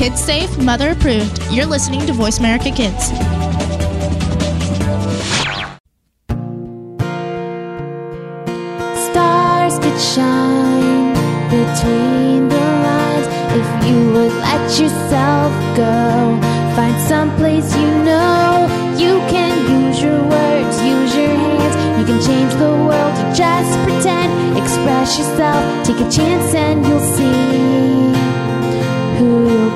Kids safe, mother approved. You're listening to Voice America Kids. Stars could shine between the lines if you would let yourself go. Find some place you know you can use your words, use your hands. You can change the world, just pretend. Express yourself, take a chance, and you'll see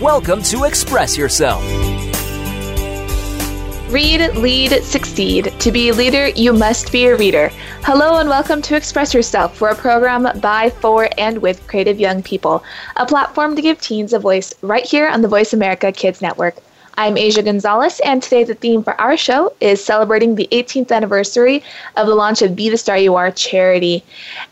Welcome to Express Yourself. Read, lead, succeed. To be a leader, you must be a reader. Hello and welcome to Express Yourself. for a program by, for, and with creative young people, a platform to give teens a voice right here on the Voice America Kids Network. I'm Asia Gonzalez, and today the theme for our show is celebrating the 18th anniversary of the launch of Be the Star You Are charity.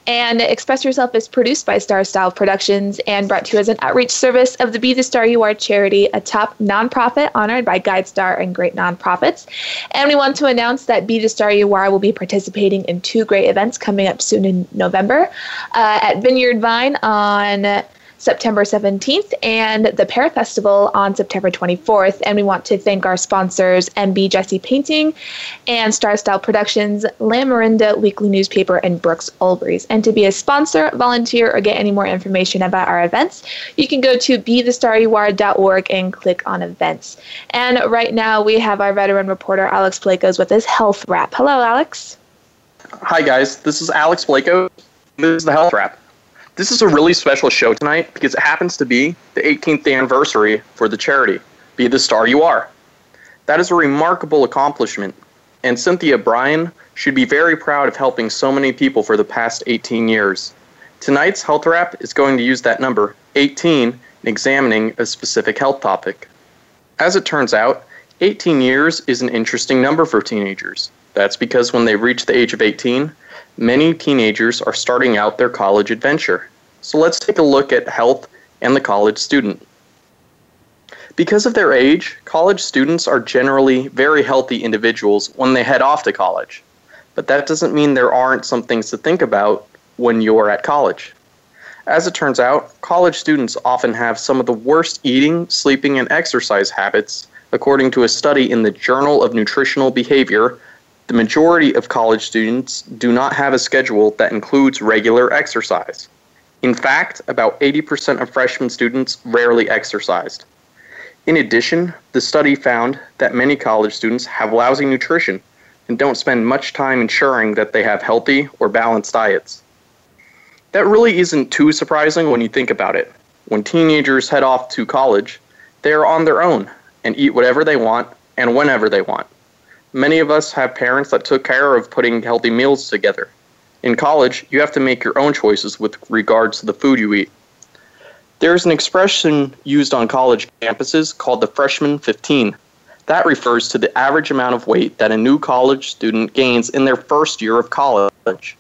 And Express Yourself is produced by Star Style Productions and brought to you as an outreach service of the Be the Star You Are charity, a top nonprofit honored by GuideStar and great nonprofits. And we want to announce that Be the Star You Are will be participating in two great events coming up soon in November uh, at Vineyard Vine on September 17th and the Pear Festival on September 24th. And we want to thank our sponsors, MB Jesse Painting and Star Style Productions, Lamorinda Weekly Newspaper, and Brooks Olbrys. And to be a sponsor, volunteer, or get any more information about our events, you can go to bethestaryouare.org and click on events. And right now we have our veteran reporter, Alex Blakos, with his health wrap. Hello, Alex. Hi, guys. This is Alex Blako. This is the health wrap. This is a really special show tonight because it happens to be the 18th anniversary for the charity, Be the Star You Are. That is a remarkable accomplishment, and Cynthia Brian should be very proud of helping so many people for the past 18 years. Tonight's health wrap is going to use that number, 18, in examining a specific health topic. As it turns out, 18 years is an interesting number for teenagers. That's because when they reach the age of 18, many teenagers are starting out their college adventure. So let's take a look at health and the college student. Because of their age, college students are generally very healthy individuals when they head off to college. But that doesn't mean there aren't some things to think about when you're at college. As it turns out, college students often have some of the worst eating, sleeping, and exercise habits, according to a study in the Journal of Nutritional Behavior the majority of college students do not have a schedule that includes regular exercise. In fact, about 80% of freshman students rarely exercised. In addition, the study found that many college students have lousy nutrition and don't spend much time ensuring that they have healthy or balanced diets. That really isn't too surprising when you think about it. When teenagers head off to college, they are on their own and eat whatever they want and whenever they want. Many of us have parents that took care of putting healthy meals together. In college, you have to make your own choices with regards to the food you eat. There is an expression used on college campuses called the freshman 15. That refers to the average amount of weight that a new college student gains in their first year of college.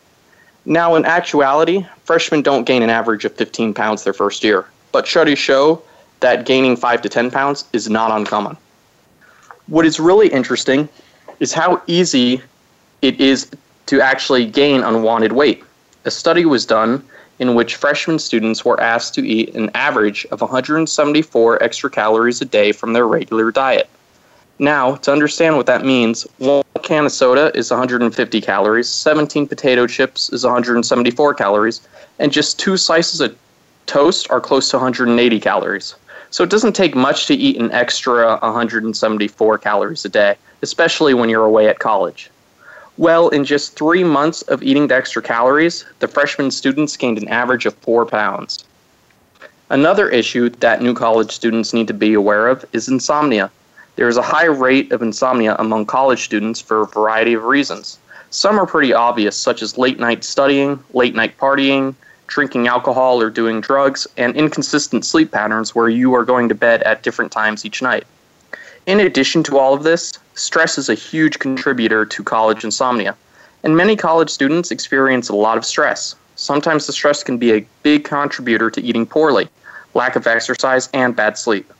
Now, in actuality, freshmen don't gain an average of 15 pounds their first year, but studies show that gaining 5 to 10 pounds is not uncommon. What is really interesting is how easy it is to actually gain unwanted weight. A study was done in which freshman students were asked to eat an average of 174 extra calories a day from their regular diet. Now, to understand what that means, one can of soda is 150 calories, 17 potato chips is 174 calories, and just two slices of toast are close to 180 calories. So it doesn't take much to eat an extra 174 calories a day especially when you're away at college? Well, in just three months of eating the extra calories, the freshman students gained an average of four pounds. Another issue that new college students need to be aware of is insomnia. There is a high rate of insomnia among college students for a variety of reasons. Some are pretty obvious, such as late night studying, late night partying, drinking alcohol or doing drugs, and inconsistent sleep patterns where you are going to bed at different times each night. In addition to all of this, stress is a huge contributor to college insomnia, and many college students experience a lot of stress. Sometimes the stress can be a big contributor to eating poorly, lack of exercise, and bad sleep.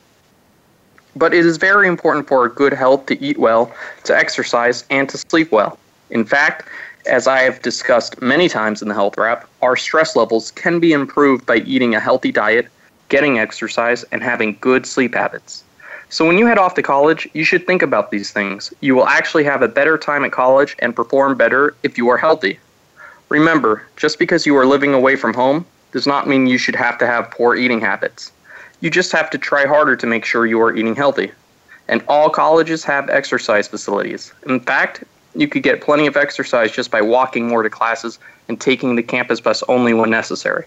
But it is very important for good health to eat well, to exercise, and to sleep well. In fact, as I have discussed many times in the health wrap, our stress levels can be improved by eating a healthy diet, getting exercise, and having good sleep habits. So when you head off to college, you should think about these things. You will actually have a better time at college and perform better if you are healthy. Remember, just because you are living away from home does not mean you should have to have poor eating habits. You just have to try harder to make sure you are eating healthy. And all colleges have exercise facilities. In fact, you could get plenty of exercise just by walking more to classes and taking the campus bus only when necessary.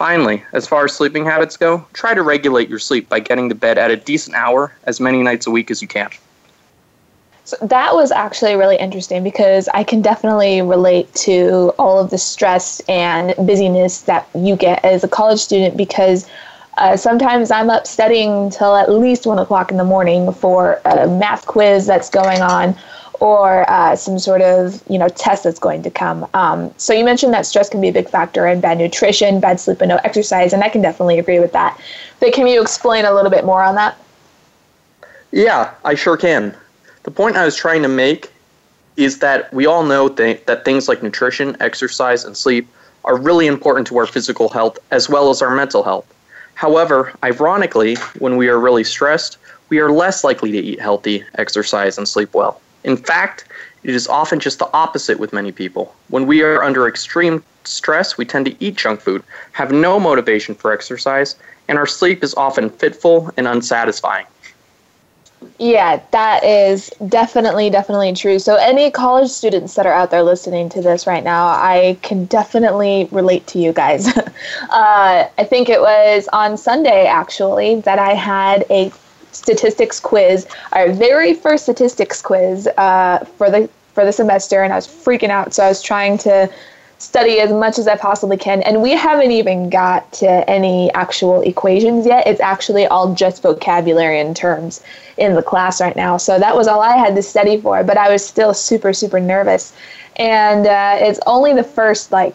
Finally, as far as sleeping habits go, try to regulate your sleep by getting to bed at a decent hour as many nights a week as you can. So that was actually really interesting because I can definitely relate to all of the stress and busyness that you get as a college student because uh, sometimes I'm up studying till at least one o'clock in the morning for a math quiz that's going on or uh, some sort of you know test that's going to come. Um, so you mentioned that stress can be a big factor in bad nutrition, bad sleep, and no exercise, and I can definitely agree with that. But can you explain a little bit more on that? Yeah, I sure can. The point I was trying to make is that we all know th- that things like nutrition, exercise, and sleep are really important to our physical health as well as our mental health. However, ironically, when we are really stressed, we are less likely to eat healthy, exercise, and sleep well. In fact, it is often just the opposite with many people. When we are under extreme stress, we tend to eat junk food, have no motivation for exercise, and our sleep is often fitful and unsatisfying. Yeah, that is definitely, definitely true. So, any college students that are out there listening to this right now, I can definitely relate to you guys. uh, I think it was on Sunday, actually, that I had a statistics quiz, our very first statistics quiz uh, for the for the semester, and I was freaking out. So I was trying to study as much as I possibly can, and we haven't even got to any actual equations yet. It's actually all just vocabulary and terms in the class right now. So that was all I had to study for, but I was still super super nervous, and uh, it's only the first like.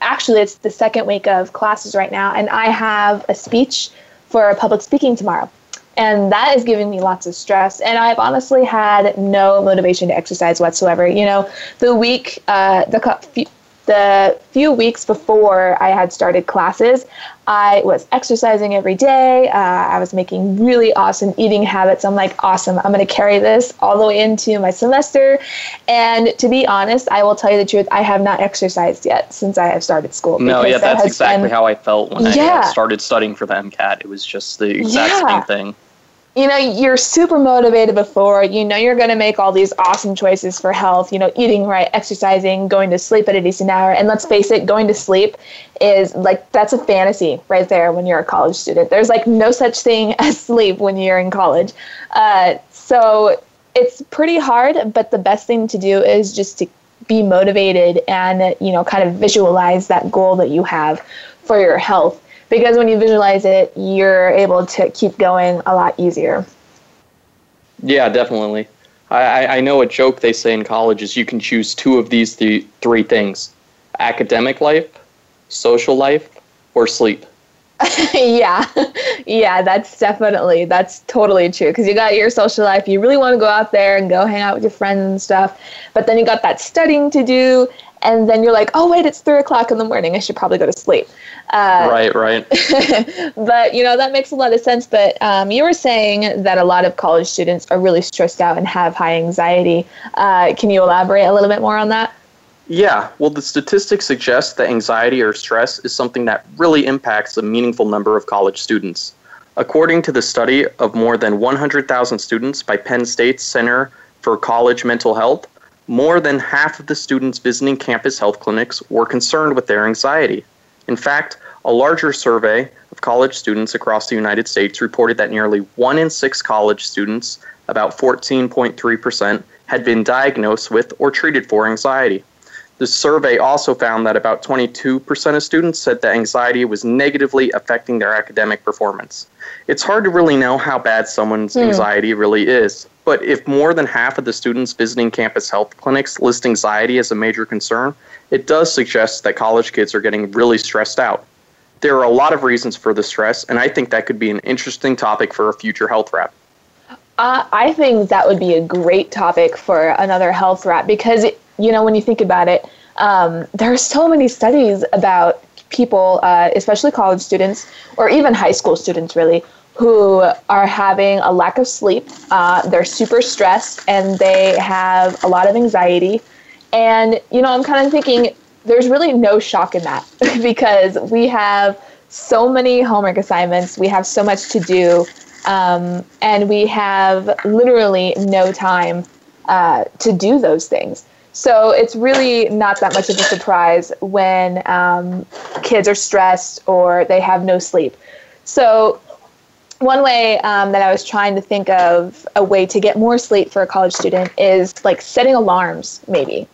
Actually, it's the second week of classes right now, and I have a speech for public speaking tomorrow and that is giving me lots of stress and i've honestly had no motivation to exercise whatsoever you know the week uh, the the few weeks before I had started classes, I was exercising every day. Uh, I was making really awesome eating habits. I'm like, awesome, I'm going to carry this all the way into my semester. And to be honest, I will tell you the truth, I have not exercised yet since I have started school. No, yeah, that's exactly been, how I felt when yeah. I started studying for the MCAT. It was just the exact yeah. same thing you know you're super motivated before you know you're going to make all these awesome choices for health you know eating right exercising going to sleep at a decent hour. And let's face it going to sleep is like that's a fantasy right there when you're a college student. There's like no such thing as sleep when you're in college. Uh, so it's pretty hard but the best thing to do is just to be motivated and you know kind of visualize that goal that you have for your health because when you visualize it, you're able to keep going a lot easier. Yeah, definitely. I, I know a joke they say in college is you can choose two of these th- three things academic life, social life, or sleep. yeah, yeah, that's definitely that's totally true. Because you got your social life, you really want to go out there and go hang out with your friends and stuff, but then you got that studying to do, and then you're like, oh wait, it's three o'clock in the morning. I should probably go to sleep. Uh, right, right. but you know that makes a lot of sense. But um, you were saying that a lot of college students are really stressed out and have high anxiety. Uh, can you elaborate a little bit more on that? Yeah, well, the statistics suggest that anxiety or stress is something that really impacts a meaningful number of college students. According to the study of more than 100,000 students by Penn State's Center for College Mental Health, more than half of the students visiting campus health clinics were concerned with their anxiety. In fact, a larger survey of college students across the United States reported that nearly one in six college students, about 14.3%, had been diagnosed with or treated for anxiety. The survey also found that about 22% of students said that anxiety was negatively affecting their academic performance. It's hard to really know how bad someone's Hmm. anxiety really is, but if more than half of the students visiting campus health clinics list anxiety as a major concern, it does suggest that college kids are getting really stressed out. There are a lot of reasons for the stress, and I think that could be an interesting topic for a future health wrap. Uh, I think that would be a great topic for another health wrap because, you know, when you think about it, um, there are so many studies about people, uh, especially college students or even high school students, really, who are having a lack of sleep. Uh, they're super stressed and they have a lot of anxiety. And, you know, I'm kind of thinking there's really no shock in that because we have so many homework assignments, we have so much to do, um, and we have literally no time uh, to do those things. So it's really not that much of a surprise when um, kids are stressed or they have no sleep. So one way um, that I was trying to think of a way to get more sleep for a college student is like setting alarms, maybe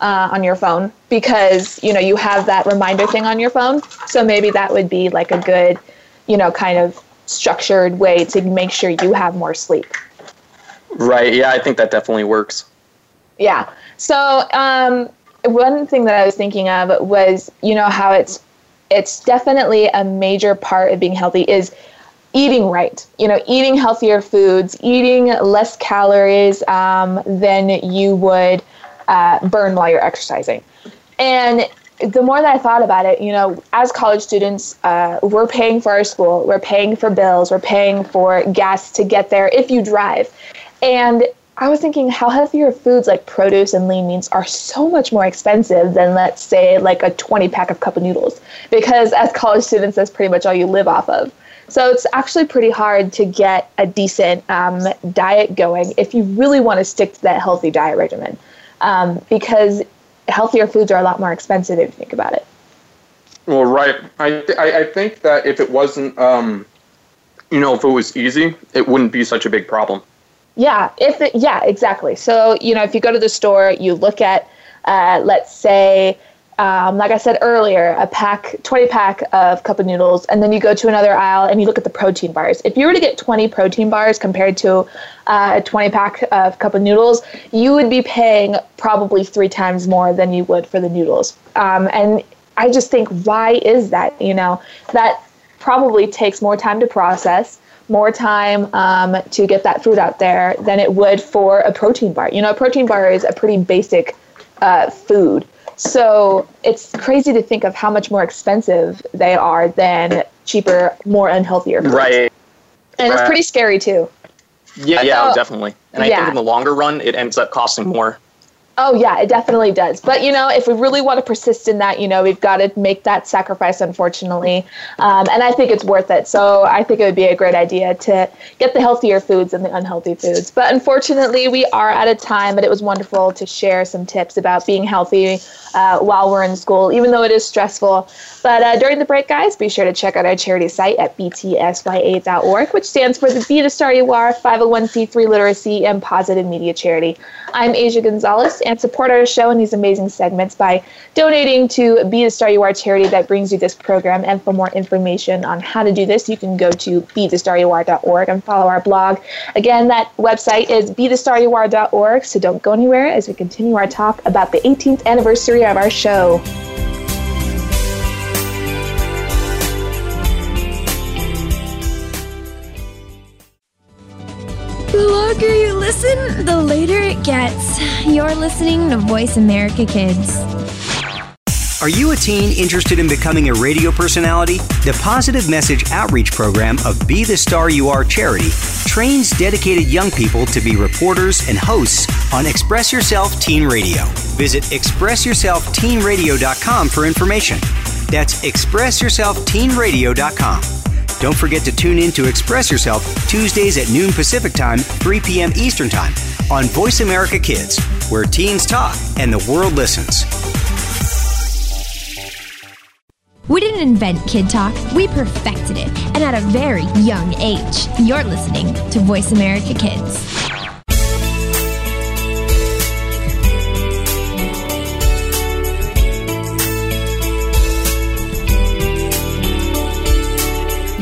uh, on your phone, because you know you have that reminder thing on your phone. So maybe that would be like a good, you know, kind of structured way to make sure you have more sleep. Right, yeah, I think that definitely works. Yeah. So um, one thing that I was thinking of was, you know, how it's it's definitely a major part of being healthy is eating right. You know, eating healthier foods, eating less calories um, than you would uh, burn while you're exercising. And the more that I thought about it, you know, as college students, uh, we're paying for our school, we're paying for bills, we're paying for gas to get there if you drive. And I was thinking how healthier foods like produce and lean meats are so much more expensive than, let's say, like a 20 pack of cup of noodles. Because as college students, that's pretty much all you live off of. So it's actually pretty hard to get a decent um, diet going if you really want to stick to that healthy diet regimen. Um, because healthier foods are a lot more expensive if you think about it. Well, right. I, I think that if it wasn't, um, you know, if it was easy, it wouldn't be such a big problem. Yeah, if it, yeah, exactly. So you know, if you go to the store, you look at, uh, let's say, um, like I said earlier, a pack, twenty pack of cup of noodles, and then you go to another aisle and you look at the protein bars. If you were to get twenty protein bars compared to uh, a twenty pack of cup of noodles, you would be paying probably three times more than you would for the noodles. Um, and I just think, why is that? You know, that probably takes more time to process more time um, to get that food out there than it would for a protein bar. You know, a protein bar is a pretty basic uh, food. So it's crazy to think of how much more expensive they are than cheaper, more unhealthier foods. Right. And it's pretty scary too. Yeah, yeah, So- definitely. And I yeah. think in the longer run, it ends up costing more. Oh yeah, it definitely does. But you know, if we really want to persist in that, you know, we've got to make that sacrifice. Unfortunately, um, and I think it's worth it. So I think it would be a great idea to get the healthier foods and the unhealthy foods. But unfortunately, we are out of time. But it was wonderful to share some tips about being healthy uh, while we're in school, even though it is stressful. But uh, during the break, guys, be sure to check out our charity site at btsya.org, which stands for the Be the Star You Are 501c3 Literacy and Positive Media Charity. I'm Asia Gonzalez, and support our show and these amazing segments by donating to Be the Star You Are charity that brings you this program. And for more information on how to do this, you can go to be the star you bethestaryouare.org and follow our blog. Again, that website is be the star you bethestaryouare.org, so don't go anywhere as we continue our talk about the 18th anniversary of our show. You listen, the later it gets. You're listening to Voice America Kids. Are you a teen interested in becoming a radio personality? The Positive Message Outreach Program of Be the Star You Are charity trains dedicated young people to be reporters and hosts on Express Yourself Teen Radio. Visit expressyourselfteenradio.com for information. That's expressyourselfteenradio.com. Don't forget to tune in to Express Yourself Tuesdays at noon Pacific Time, 3 p.m. Eastern Time on Voice America Kids, where teens talk and the world listens. We didn't invent Kid Talk, we perfected it, and at a very young age. You're listening to Voice America Kids.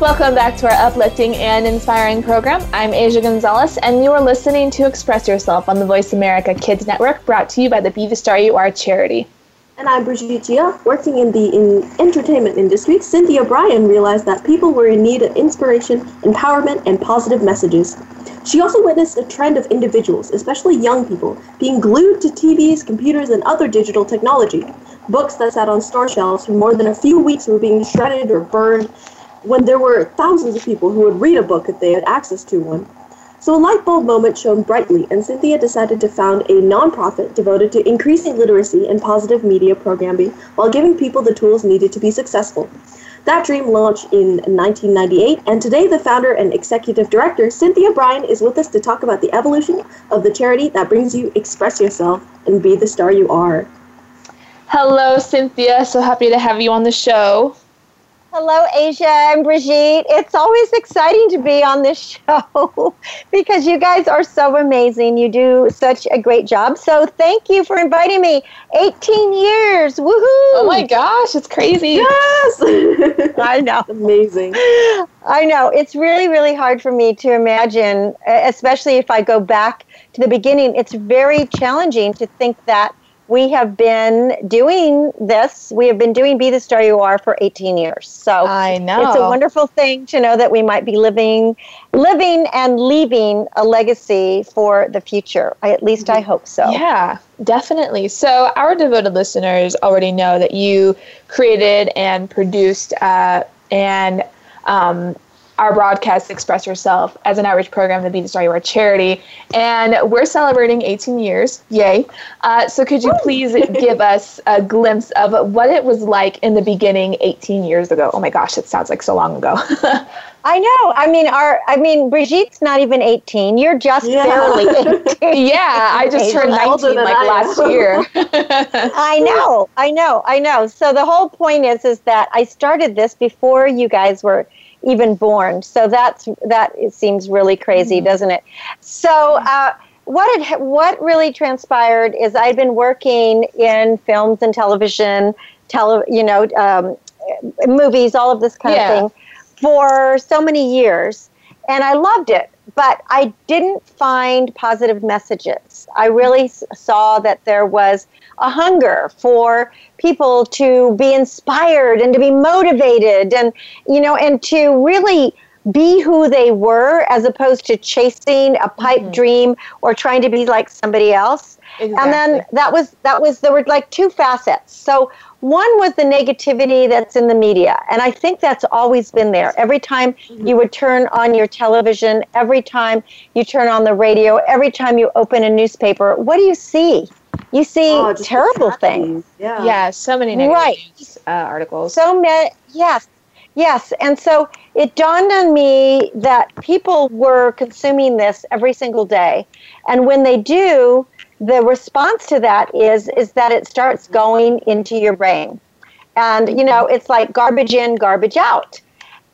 Welcome back to our uplifting and inspiring program. I'm Asia Gonzalez, and you are listening to Express Yourself on the Voice America Kids Network, brought to you by the Be the Star You Are charity. And I'm Brigitte Gia. Working in the in entertainment industry, Cynthia Brian realized that people were in need of inspiration, empowerment, and positive messages. She also witnessed a trend of individuals, especially young people, being glued to TVs, computers, and other digital technology. Books that sat on store shelves for more than a few weeks were being shredded or burned, when there were thousands of people who would read a book if they had access to one. So a light bulb moment shone brightly, and Cynthia decided to found a nonprofit devoted to increasing literacy and positive media programming while giving people the tools needed to be successful. That dream launched in 1998, and today the founder and executive director, Cynthia Brian, is with us to talk about the evolution of the charity that brings you Express Yourself and Be the Star You Are. Hello, Cynthia. So happy to have you on the show. Hello, Asia and Brigitte. It's always exciting to be on this show because you guys are so amazing. You do such a great job. So thank you for inviting me. 18 years. Woohoo! Oh my gosh, it's crazy. Yes! I know. Amazing. I know. It's really, really hard for me to imagine, especially if I go back to the beginning. It's very challenging to think that we have been doing this. We have been doing Be the Star You Are for 18 years. So I know it's a wonderful thing to know that we might be living, living and leaving a legacy for the future. I, at least I hope so. Yeah, definitely. So our devoted listeners already know that you created and produced uh, and um, our broadcast Express Yourself as an outreach program, the Be the Star You Are charity. And we're celebrating 18 years. Yay. Uh, so could you please give us a glimpse of what it was like in the beginning 18 years ago? Oh my gosh, it sounds like so long ago. I know. I mean, our. I mean, Brigitte's not even eighteen. You're just Yeah. barely eighteen. yeah, I just turned 19 like I last am. year. I know, I know, I know. So the whole point is, is that I started this before you guys were even born. So that's that. It seems really crazy, doesn't it? So uh, what had what really transpired is I'd been working in films and television, tele, you know, um, movies, all of this kind Yeah. of thing, for so many years, and I loved it. But I didn't find positive messages. I really s- saw that there was a hunger for people to be inspired and to be motivated and you know and to really be who they were as opposed to chasing a pipe mm-hmm. dream or trying to be like somebody else. And then that was that was there were like two facets. So one was the negativity that's in the media and i think that's always been there. Every time you mm-hmm. would turn on your television every time you turn on the radio every time you open a newspaper what do you see you see Oh, terrible things. Yeah. yeah, so many negative Right. news, uh, articles. so many yes yes and so it dawned on me that people were consuming this every single day and when they do the response to that is is that it starts going into your brain and you know it's like garbage in garbage out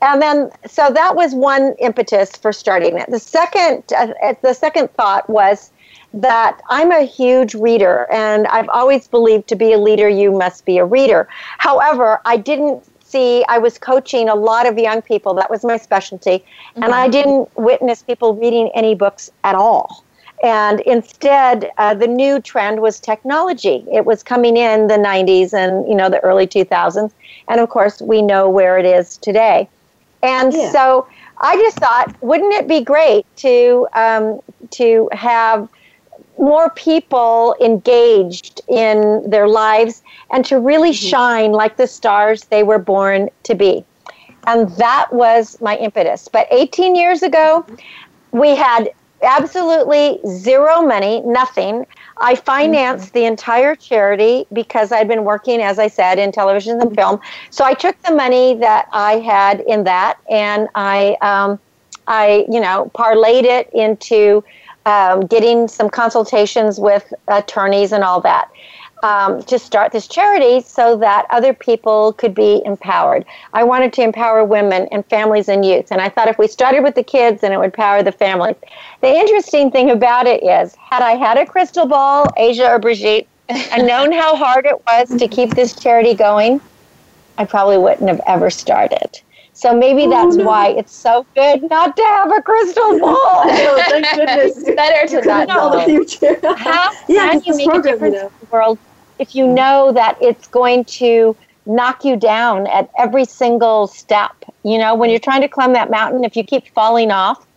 and then so that was one impetus for starting it the second uh, the second thought was that I'm a huge reader and I've always believed to be a leader you must be a reader. However, I didn't see I was coaching a lot of young people that was my specialty and I didn't witness people reading any books at all. And instead, uh, the new trend was technology. It was coming in the 90s and you know the early 2000s, and of course we know where it is today. And Yeah. so I just thought, wouldn't it be great to um, to have more people engaged in their lives and to really mm-hmm. shine like the stars they were born to be? And that was my impetus. But 18 years ago, mm-hmm. we had absolutely zero money, nothing. I financed mm-hmm. the entire charity because I'd been working, as I said, in television and film. So I took the money that I had in that and I, um, I, you know, parlayed it into um, getting some consultations with attorneys and all that um, to start this charity so that other people could be empowered. I wanted to empower women and families and youth, and I thought if we started with the kids, then it would power the families. The interesting thing about it is, had I had a crystal ball, Asia or Brigitte, and known how hard it was to keep this charity going, I probably wouldn't have ever started. So maybe oh, that's oh, no. why it's so good not to have a crystal ball. oh, thank goodness. it's better to not know the future. How yeah, can you make program, a difference you know. in the world if you know that it's going to knock you down at every single step? You know, when you're trying to climb that mountain, if you keep falling off,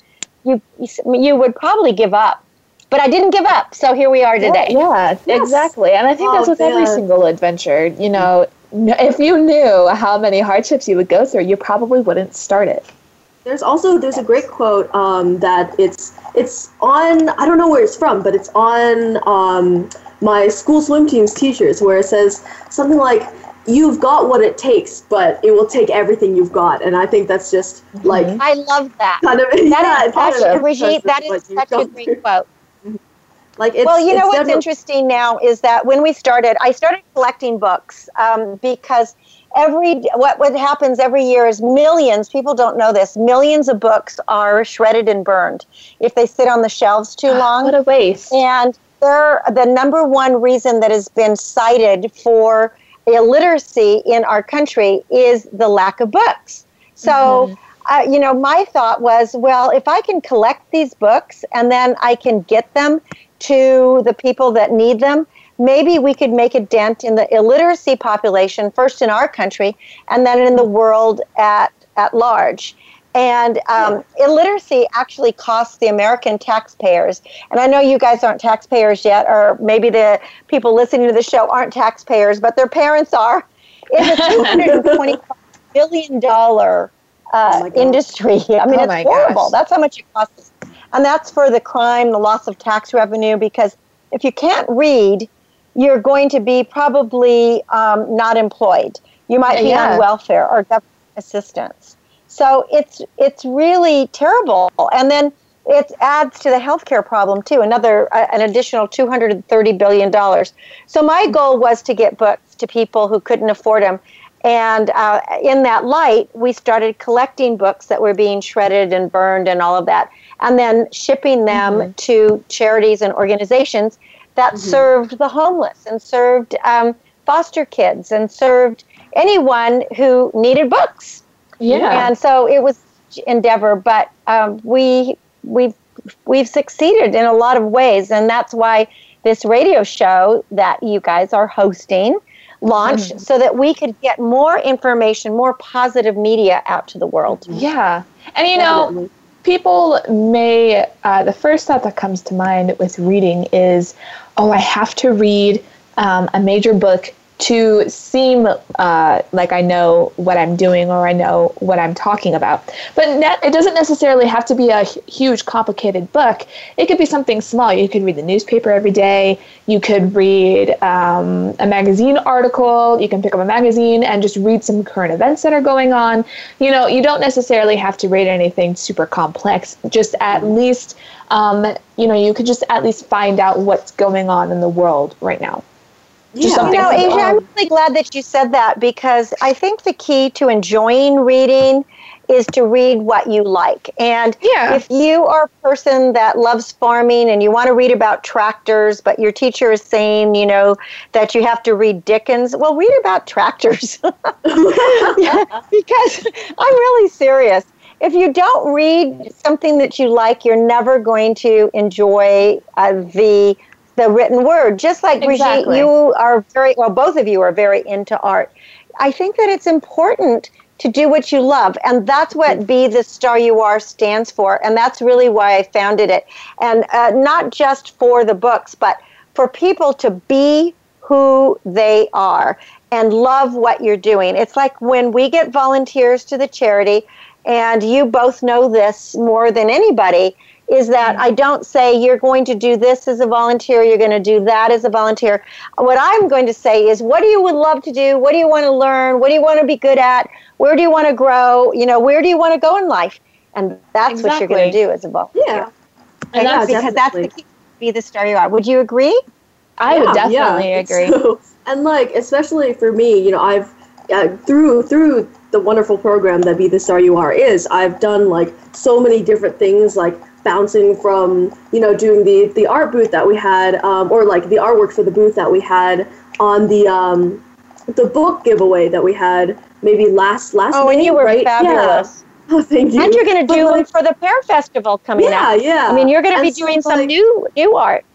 you you would probably give up. But I didn't give up, so here we are today. Yeah, yeah yes. exactly. And I think oh, that's with man. every single adventure. You know, if you knew how many hardships you would go through, you probably wouldn't start it. There's also there's a great quote um, that it's it's on I don't know where it's from, but it's on um, my school swim team's t-shirts where it says something like you've got what it takes, but it will take everything you've got. And I think that's just like I love that. Kind of that yeah, is such, Brigitte, that is such a great quote. Like well, you know what's interesting now is that when we started, I started collecting books um, because every what what happens every year is millions. People don't know this. Millions of books are shredded and burned if they sit on the shelves too long. what a waste! And they're the number one reason that has been cited for illiteracy in our country is the lack of books. So. Mm-hmm. Uh, you know, my thought was, well, if I can collect these books and then I can get them to the people that need them, maybe we could make a dent in the illiteracy population, first in our country and then in the world at, at large. And um, illiteracy actually costs the American taxpayers. And I know you guys aren't taxpayers yet, or maybe the people listening to the show aren't taxpayers, but their parents are. It's a $225 billion uh, oh industry. I mean, oh it's horrible. Gosh. That's how much it costs and that's for the crime, the loss of tax revenue, because if you can't read, you're going to be probably um, not employed. You might be yeah. on welfare or government assistance. So it's it's really terrible. And then it adds to the healthcare problem too. Another uh, an additional 230 billion dollars. So my goal was to get books to people who couldn't afford them. And uh, in that light, we started collecting books that were being shredded and burned and all of that and then shipping them mm-hmm. to charities and organizations that mm-hmm. served the homeless and served um, foster kids and served anyone who needed books. Yeah. And so it was endeavor, but um, we we we've succeeded in a lot of ways, and that's why this radio show that you guys are hosting launched mm-hmm. so that we could get more information, more positive media out to the world. Yeah. And you know, people may, uh, the first thought that comes to mind with reading is, oh, I have to read um, a major book to seem uh, like I know what I'm doing or I know what I'm talking about. But it doesn't necessarily have to be a huge, complicated book. It could be something small. You could read the newspaper every day. You could read um, a magazine article. You can pick up a magazine and just read some current events that are going on. You know, you don't necessarily have to read anything super complex. Just at least, um, you know, you could just at least find out what's going on in the world right now. Yeah. You know, Asia, I'm really glad that you said that because I think the key to enjoying reading is to read what you like. And yeah. if you are a person that loves farming and you want to read about tractors, but your teacher is saying, you know, that you have to read Dickens, well, read about tractors. because I'm really serious. If you don't read something that you like, you're never going to enjoy uh, the the written word. Just like exactly. Brigitte, you are very well, both of you are very into art. I think that it's important to do what you love. And that's what Be the Star You Are stands for. And that's really why I founded it. And uh, not just for the books, but for people to be who they are and love what you're doing. It's like when we get volunteers to the charity, and you both know this more than anybody is that I don't say you're going to do this as a volunteer, you're going to do that as a volunteer. What I'm going to say is, what do you would love to do? What do you want to learn? What do you want to be good at? Where do you want to grow? You know, where do you want to go in life? And that's exactly. what you're going to do as a volunteer. Yeah. And Yeah, because that's the key. to Be the star you are. Would you agree? I would definitely yeah. agree. So, and like especially for me, you know, I've uh, through through the wonderful program that Be the Star You Are is, I've done like so many different things, like bouncing from you know doing the the art booth that we had, um, or like the artwork for the booth that we had on the um, the book giveaway that we had maybe last last. Oh, and you were right? fabulous. Yeah. Oh, thank you. And you're going to But, do like, for the Pear Festival coming yeah, up. yeah. yeah. I mean, you're going to be so, doing some new new art.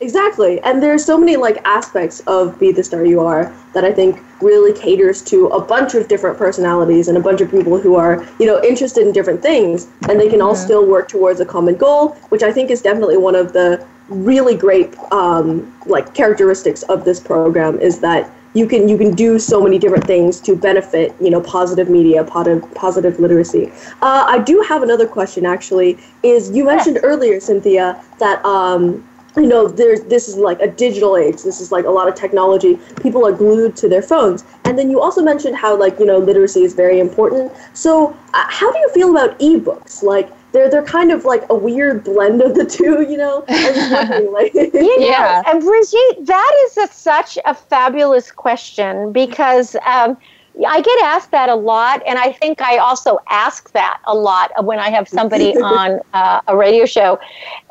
Exactly. And there's so many like aspects of Be the Star You Are that I think really caters to a bunch of different personalities and a bunch of people who are, you know, interested in different things and they can all still work towards a common goal, which I think is definitely one of the really great um, like characteristics of this program is that you can you can do so many different things to benefit you know positive media positive positive literacy. Uh, i do have another question actually is you mentioned earlier cynthia that um, you know there's this is like a digital age. This is like a lot of technology. People are glued to their phones. And then you also mentioned how like you know literacy is very important. So uh, how do you feel about ebooks? Like they're they're kind of like a weird blend of the two you know? I'm just wondering like You know, Yeah. and Brigitte, that is a, such a fabulous question because um, I get asked that a lot, and I think I also ask that a lot when I have somebody on uh, a radio show.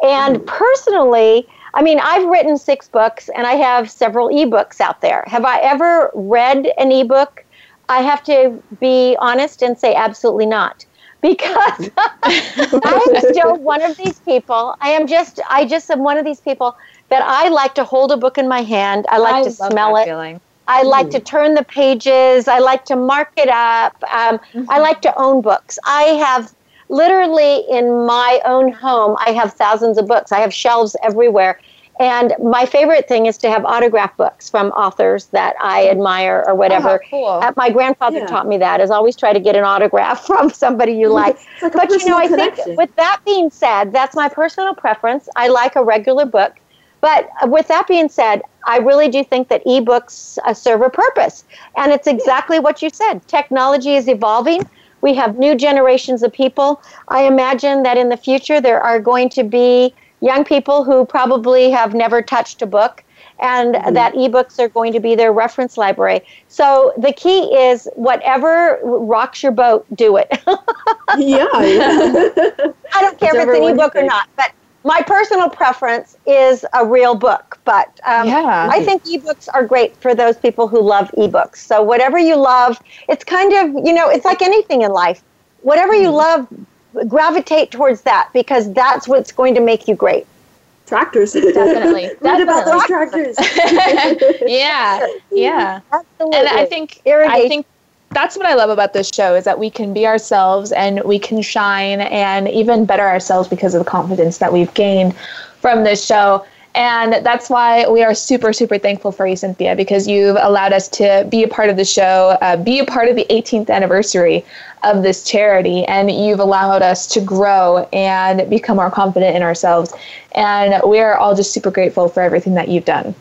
And personally, I mean, I've written six books, and I have several ebooks out there. Have I ever read an ebook? I have to be honest and say absolutely not. Because I am still one of these people. I am just, I just am one of these people that I like to hold a book in my hand. I like I to smell it. feeling. I like to turn the pages. I like to mark it up. Um, I like to own books. I have literally in my own home, I have thousands of books. I have shelves everywhere. And my favorite thing is to have autograph books from authors that I admire or whatever. Oh, cool. Uh, my grandfather Yeah. taught me that is always try to get an autograph from somebody you like. Like but you know, personal I connection. think with that being said, that's my personal preference. I like a regular book. But with that being said, I really do think that ebooks uh, serve a purpose. And it's exactly what you said. Technology is evolving. We have new generations of people. I imagine that in the future there are going to be young people who probably have never touched a book and that ebooks are going to be their reference library. So the key is whatever rocks your boat, do it. yeah, yeah. I don't care if it's an ebook or not, but my personal preference is a real book. But um, Yeah. I think ebooks are great for those people who love ebooks. So whatever you love, it's kind of you know, it's like anything in life. Whatever you love, gravitate towards that because that's what's going to make you great. tractors. Definitely. Read about those tractors. yeah, yeah. Absolutely. And I think I Irrigation. think that's what I love about this show is that we can be ourselves and we can shine and even better ourselves because of the confidence that we've gained from this show. And that's why we are super, super thankful for you, Cynthia, because you've allowed us to be a part of the show, uh, be a part of the 18th anniversary of this charity, and you've allowed us to grow and become more confident in ourselves. And we are all just super grateful for everything that you've done.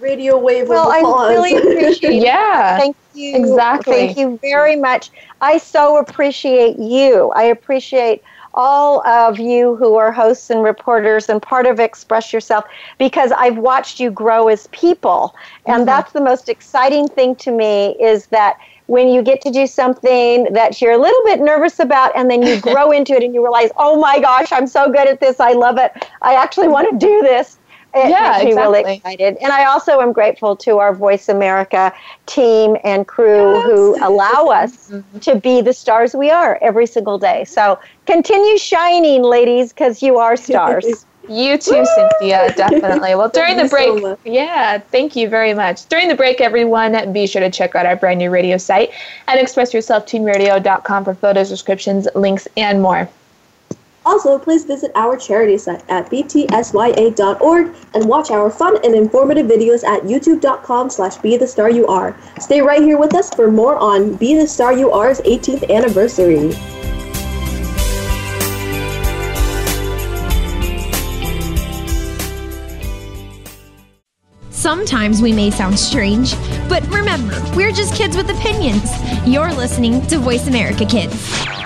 Radio wave well, I really appreciate Yeah. Thank you. Exactly. Thank you very much. I so appreciate you. I appreciate all of you who are hosts and reporters and part of Express Yourself because I've watched you grow as people. And mm-hmm. that's the most exciting thing to me is that when you get to do something that you're a little bit nervous about and then you grow into it and you realize, oh my gosh, I'm so good at this. I love it. I actually want to do this. It Yeah, makes me really exactly. excited. And I also am grateful to our Voice America team and crew who allow us mm-hmm. to be the stars we are every single day. So continue shining, ladies, because you are stars. You too, Cynthia, definitely. Well, during the you so break, yeah, thank you very much. During the break, everyone, be sure to check out our brand new radio site at expressyourselfteenradio.com for photos, descriptions, links, and more. Also, please visit our charity site at btsya.org and watch our fun and informative videos at youtube.com slash be the star you are. Stay right here with us for more on Be the Star You Are's 18th anniversary. Sometimes we may sound strange, but remember, we're just kids with opinions. You're listening to Voice America Kids.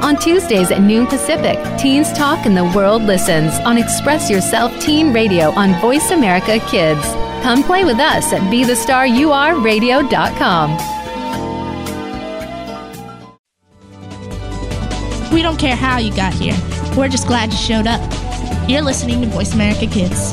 On Tuesdays at noon Pacific, Teens Talk and the World Listens on Express Yourself Teen Radio on Voice America Kids. Come play with us at BeTheStarYouAreRadio.com. We don't care how you got here. We're just glad you showed up. You're listening to Voice America Kids.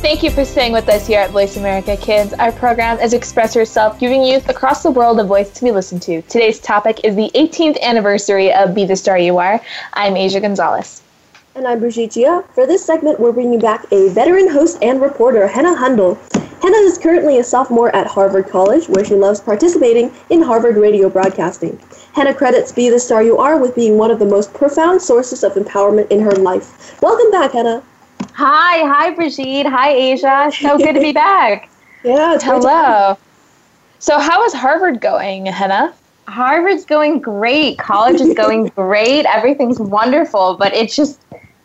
Thank you for staying with us here at Voice America Kids. Our program is Express Yourself, giving youth across the world a voice to be listened to. Today's topic is the 18th anniversary of Be the Star You Are. I'm Asia Gonzalez. And I'm Brigitte Gia. For this segment, we're bringing back a veteran host and reporter, Henna Hundel. Henna is currently a sophomore at Harvard College, where she loves participating in Harvard radio broadcasting. Henna credits Be the Star You Are with being one of the most profound sources of empowerment in her life. Welcome back, Henna. Hi, hi, Brigitte. Hi, Asia. So good to be back. yeah, it's great to have Hello. So, how is Harvard going, Henna? Harvard's going great. College is going great. Everything's wonderful, but it's just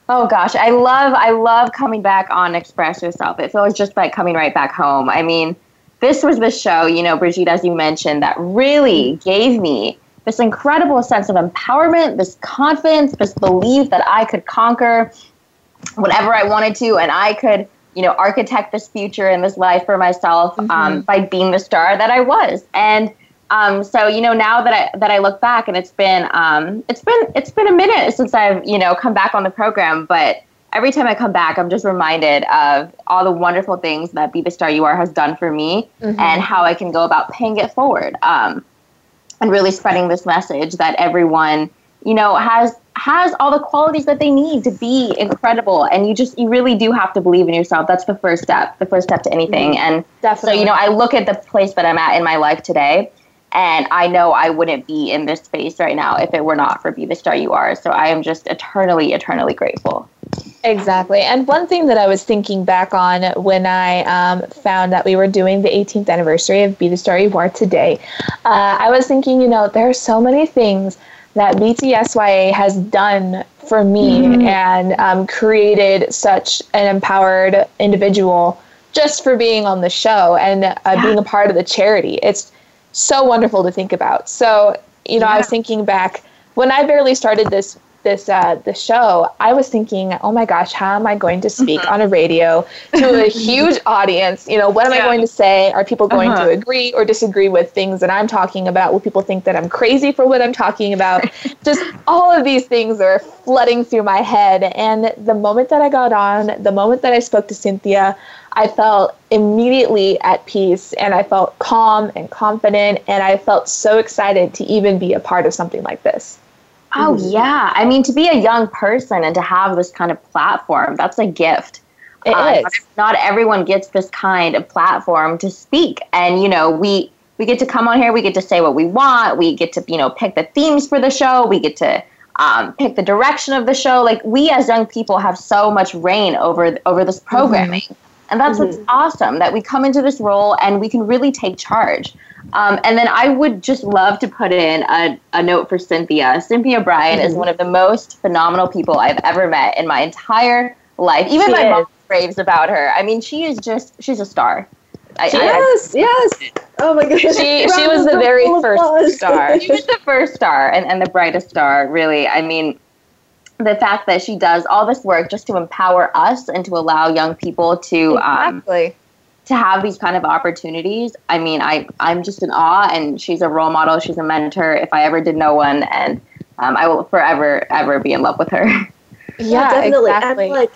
oh gosh, I love I love coming back on Express Yourself. It feels just like coming right back home. I mean, this was the show, you know, Brigitte, as you mentioned, that really gave me this incredible sense of empowerment, this confidence, this belief that I could conquer whatever I wanted to, and I could, you know, architect this future and this life for myself um, by being the star that I was. And um, so, you know, now that I that I look back, and it's been um, it's been it's been a minute since I've you know come back on the program, but every time I come back, I'm just reminded of all the wonderful things that Be the Star You Are has done for me, and how I can go about paying it forward. Um, and really spreading this message that everyone you know has has all the qualities that they need to be incredible. And you just you really do have to believe in yourself. That's the first step the first step to anything. And Definitely. so you know i look at the place that i'm at in my life today and i know i wouldn't be in this space right now if it were not for be the star you are. So i am just eternally eternally grateful. Exactly. And one thing that I was thinking back on when I um, found that we were doing the 18th anniversary of Be the Star You Are today, uh, I was thinking, you know, there are so many things that BTSYA has done for me and um, created such an empowered individual just for being on the show and uh, being a part of the charity. It's so wonderful to think about. So, you know, I was thinking back when I barely started this this uh, the show, I was thinking, oh my gosh, how am I going to speak on a radio to a huge audience? You know, what am I going to say? Are people going to agree or disagree with things that I'm talking about? Will people think that I'm crazy for what I'm talking about? Just all of these things are flooding through my head. And the moment that I got on, the moment that I spoke to Cynthia, I felt immediately at peace and I felt calm and confident and I felt so excited to even be a part of something like this. Oh yeah, I mean to be a young person and to have this kind of platform, that's a gift. It Uh, is. Not everyone gets this kind of platform to speak, and you know we we get to come on here, we get to say what we want, we get to you know pick the themes for the show, we get to um, pick the direction of the show. Like we as young people have so much reign over over this programming. And that's what's awesome that we come into this role and we can really take charge. Um, and then I would just love to put in a, a note for Cynthia. Cynthia Brian is one of the most phenomenal people I've ever met in my entire life. Even She my mom raves about her. I mean, she is just, she's a star. I, I- yes, yes. Oh my goodness. she, she was the very first star. She was the first star and, and the brightest star, really. I mean, the fact that she does all this work just to empower us and to allow young people to um, to have these kind of opportunities. I mean, I I'm just in awe, and she's a role model. She's a mentor. If I ever did know one, and um, I will forever ever be in love with her. Yeah, definitely. And like,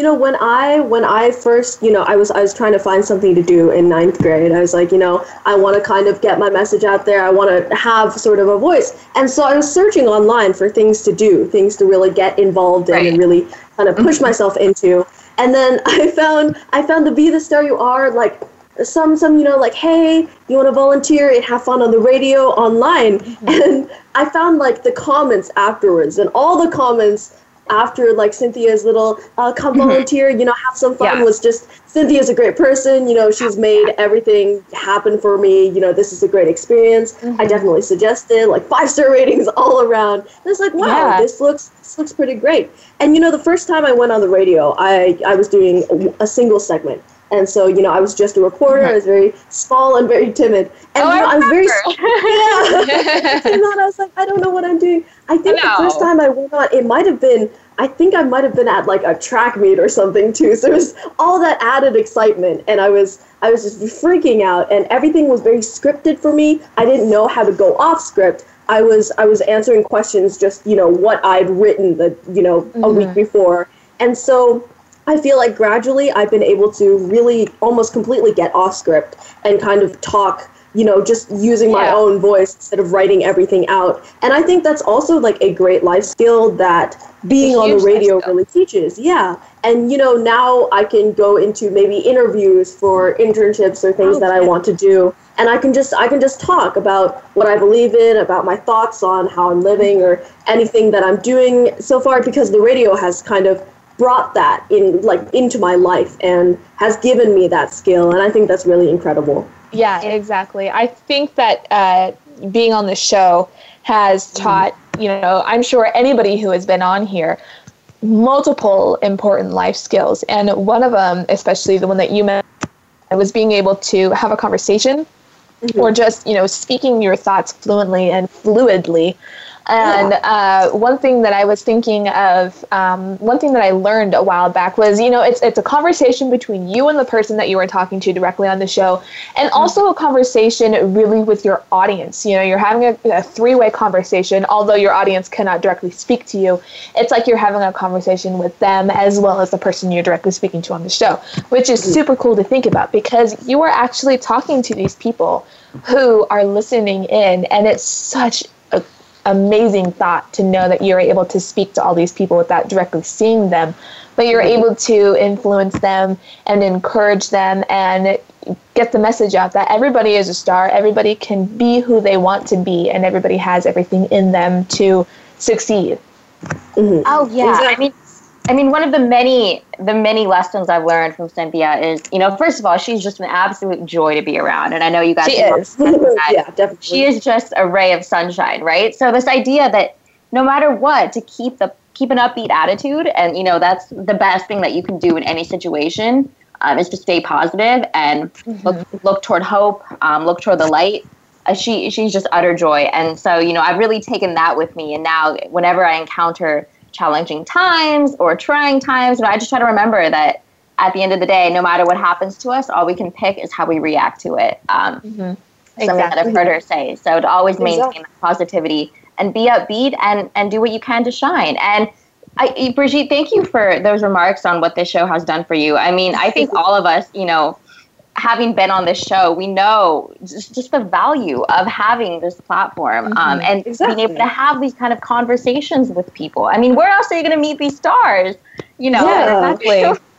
you know, when I when I first, you know, I was I was trying to find something to do in ninth grade. I was like, you know, I want to kind of get my message out there. I want to have sort of a voice, and so I was searching online for things to do, things to really get involved in, and really kind of push mm-hmm. myself into. And then I found I found the Be the Star You Are like some some you know like hey you want to volunteer and have fun on the radio online mm-hmm. and i found like the comments afterwards and all the comments after like cynthia's little uh, come volunteer you know have some fun Yeah. was just cynthia's a great person you know she's made everything happen for me you know this is a great experience i definitely suggest it like five star ratings all around and it's like wow Yeah. this looks this looks pretty great and you know the first time i went on the radio i i was doing a, a single segment and so, you know, I was just a reporter. I was very small and very timid. And Oh, you know, I I was very yeah. and then I was like, I don't know what I'm doing. I think the first time I went on, it might have been. I think I might have been at like a track meet or something too. So it was all that added excitement, and I was I was just freaking out, and everything was very scripted for me. I didn't know how to go off script. I was I was answering questions just you know what I'd written the you know a week mm-hmm. before, and so I feel like gradually I've been able to really almost completely get off script and kind of talk, you know, just using my Yeah. own voice instead of writing everything out. And I think that's also like a great life skill that being on the radio really teaches. Yeah. And you know, now I can go into maybe interviews for internships or things that I want to do and I can just I can just talk about what I believe in, about my thoughts on how I'm living or anything that I'm doing so far because the radio has kind of brought that in like into my life and has given me that skill and I think that's really incredible. Yeah, exactly. I think that uh, being on the show has taught, you know, I'm sure anybody who has been on here multiple important life skills. And one of them, especially the one that you mentioned, was being able to have a conversation or just, you know, speaking your thoughts fluently and fluidly. And uh, one thing that I was thinking of, um, one thing that I learned a while back was, you know, it's it's a conversation between you and the person that you were talking to directly on the show, and also a conversation really with your audience. You know, you're having a, a three way conversation, although your audience cannot directly speak to you. It's like you're having a conversation with them as well as the person you're directly speaking to on the show, which is super cool to think about because you are actually talking to these people who are listening in, and it's such amazing thought to know that you're able to speak to all these people without directly seeing them, but you're mm-hmm. able to influence them and encourage them and get the message out that everybody is a star, everybody can be who they want to be, and everybody has everything in them to succeed. Mm-hmm. Oh yeah. I mean I mean one of the many the many lessons I've learned from Cynthia is, you know, first of all, she's just an absolute joy to be around. And I know you guys She is. attest to that. yeah, definitely. she is just a ray of sunshine, right? So this idea that no matter what, to keep the keep an upbeat attitude, and you know that's the best thing that you can do in any situation, um, is to stay positive and look look toward hope, um, look toward the light. Uh, she she's just utter joy, and so you know I've really taken that with me, and now whenever I encounter challenging times or trying times, know, I just try to remember that at the end of the day, no matter what happens to us, all we can pick is how we react to it. Um, Something that I've heard her say. So to always maintain Exactly. that positivity and be upbeat and and do what you can to shine. And I, Brigitte, thank you for those remarks on what this show has done for you. I mean, I think all of us, you know, having been on this show, we know just, just the value of having this platform um, and Exactly. being able to have these kind of conversations with people. I mean, where else are you going to meet these stars? You know, Yeah. Exactly.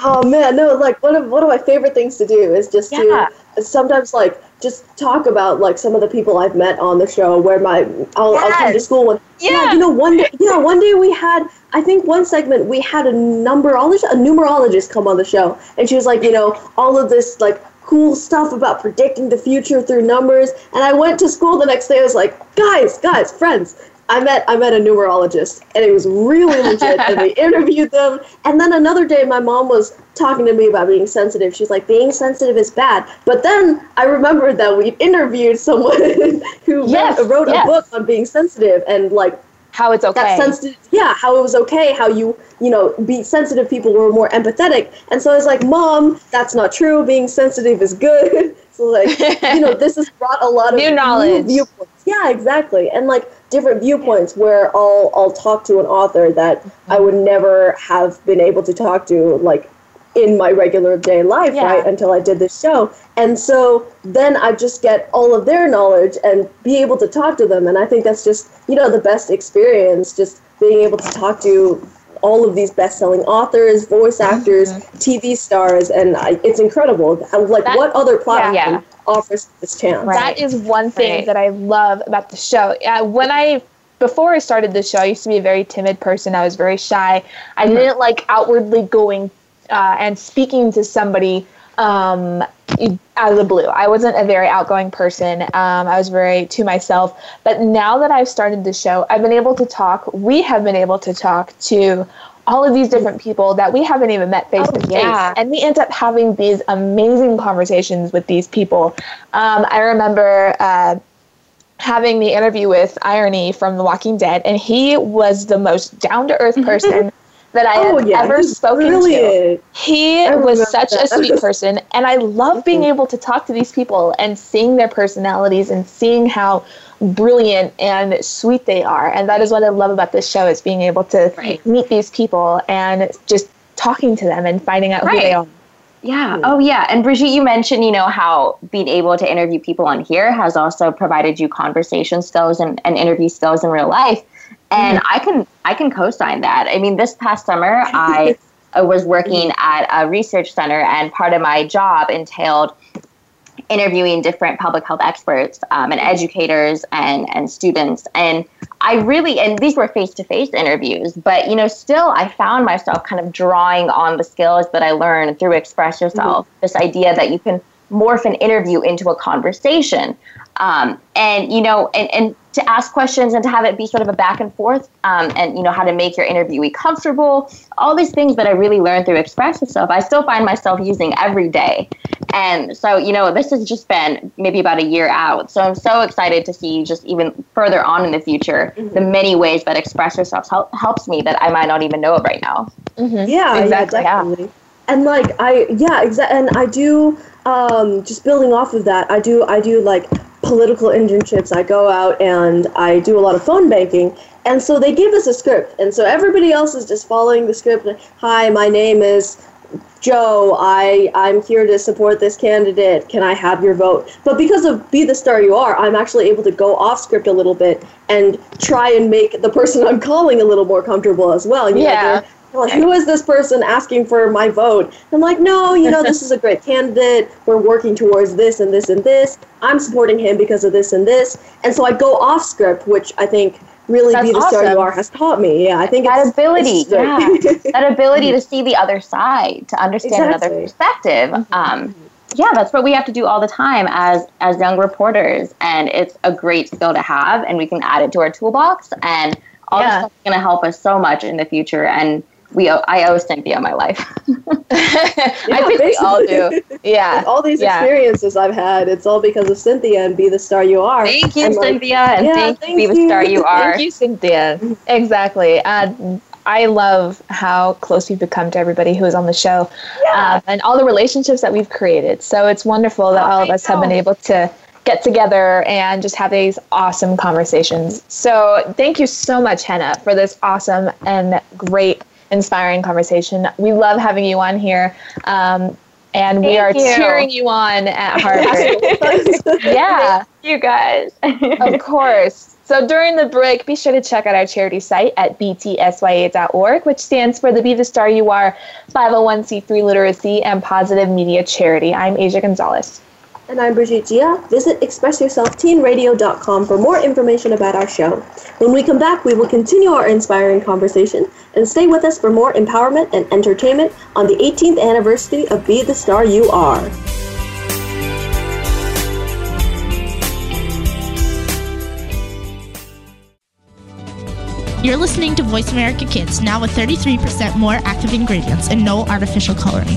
Oh man, no, like one of one of my favorite things to do is just Yeah. to sometimes like just talk about like some of the people I've met on the show where my I'll, I'll come to Yes. school one Yeah. you know one day yeah one day we had I think one segment we had a numerologist, a numerologist come on the show, and she was like, you know, all of this like cool stuff about predicting the future through numbers. And I went to school the next day. I was like, guys, guys, friends. I met I met a numerologist, and it was really legit. and we interviewed them. And then another day, my mom was talking to me about being sensitive. She's like, being sensitive is bad. But then I remembered that we interviewed someone who Yes, wrote, wrote yes. a book on being sensitive and like How it's okay. that sensitive yeah how it was okay how you you know be sensitive people were more empathetic. And so i was like mom that's not true. Being sensitive is good. So like you know this has brought a lot of New knowledge. New viewpoints. Yeah exactly. And like different viewpoints where i'll i'll talk to an author that i would never have been able to talk to like in my regular day life, Yeah. right? Until I did this show. And so then I just get all of their knowledge and be able to talk to them. And I think that's just, you know, the best experience, just being able to talk to all of these best-selling authors, voice actors, TV stars, and I, it's incredible. Like, That- what other platform yeah. offers this chance? That is one thing Right. that I love about the show. Uh, when I before I started the show, I used to be a very timid person. I was very shy. I didn't like outwardly going uh, and speaking to somebody um, out of the blue. I wasn't a very outgoing person. Um, I was very to myself. But now that I've started the show, I've been able to talk. We have been able to talk to all of these different people that we haven't even met face to face, and we end up having these amazing conversations with these people. Um, I remember. Uh, having the interview with IronE from The Walking Dead, and he was the most down to earth person that I Oh, have yeah, ever he's spoken to. He I was remember such a sweet person, and I love being mm-hmm. able to talk to these people and seeing their personalities and seeing how brilliant and sweet they are. And that is what I love about this show is being able to Right. meet these people and just talking to them and finding out who they are. Yeah. Oh, yeah. And Brigitte, you mentioned, you know, how being able to interview people on here has also provided you conversation skills and, and interview skills in real life. And I can I can co-sign that. I mean, this past summer, I uh, was working at a research center, and part of my job entailed interviewing different public health experts um, and educators and, and students. And I really, and these were face to face interviews, but you know, still I found myself kind of drawing on the skills that I learned through Express Yourself, this idea that you can morph an interview into a conversation. Um, and, you know, and, and to ask questions and to have it be sort of a back and forth um, and, you know, how to make your interviewee comfortable, all these things that I really learned through Express Yourself, I still find myself using every day. And so, you know, this has just been maybe about a year out. So I'm so excited to see just even further on in the future the many ways that Express Yourself help, helps me that I might not even know of right now. Yeah, Exactly, yeah, yeah. And like I, yeah, exactly. And I do, um, just building off of that, I do, I do like political internships. I go out and I do a lot of phone banking. And so they give us a script, and so everybody else is just following the script. Hi, my name is Joe, I, I'm here to support this candidate. Can I have your vote? But because of Be the Star You Are, I'm actually able to go off script a little bit and try and make the person I'm calling a little more comfortable as well. You Yeah. they're- like, who is this person asking for my vote? I'm like, no, you know, this is a great candidate. We're working towards this and this and this. I'm supporting him because of this and this. And so I go off script, which I think really That's Be the Star You are has taught me. Yeah, I think that it's, ability, yeah, that ability to see the other side, to understand another Exactly. perspective. Um, yeah, that's what we have to do all the time as as young reporters, and it's a great skill to have, and we can add it to our toolbox, and all Yeah. this is going to help us so much in the future. And we, owe, I owe Cynthia my life. I think we all do. basically. Yeah. all these Yeah. experiences I've had, it's all because of Cynthia and Be the Star You Are. Thank you, And, like, Cynthia, and yeah, thank, thank you, be the star you. you are. Thank you, Cynthia. Exactly. Uh, I love how close we've become to everybody who is on the show um, and all the relationships that we've created. So it's wonderful that Oh, all of I us have been able to get together and just have these awesome conversations. So thank you so much, Henna, for this awesome and great, inspiring conversation. We love having you on here. Um, and we Thank are you. cheering you on at Harvard. yeah. You guys. of course. So during the break, be sure to check out our charity site at btsya.org, which stands for the Be the Star You Are 501c3 Literacy and Positive Media Charity. I'm Asia Gonzalez. And I'm Brigitte Gia. Visit ExpressYourselfTeenRadio.com for more information about our show. When we come back, we will continue our inspiring conversation and stay with us for more empowerment and entertainment on the 18th anniversary of Be the Star You Are. You're listening to Voice America Kids, now with 33% more active ingredients and no artificial coloring.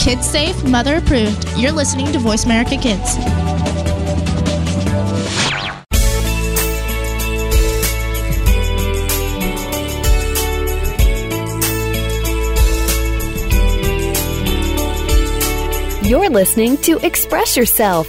Kids safe, mother approved. You're listening to Voice America Kids. You're listening to Express Yourself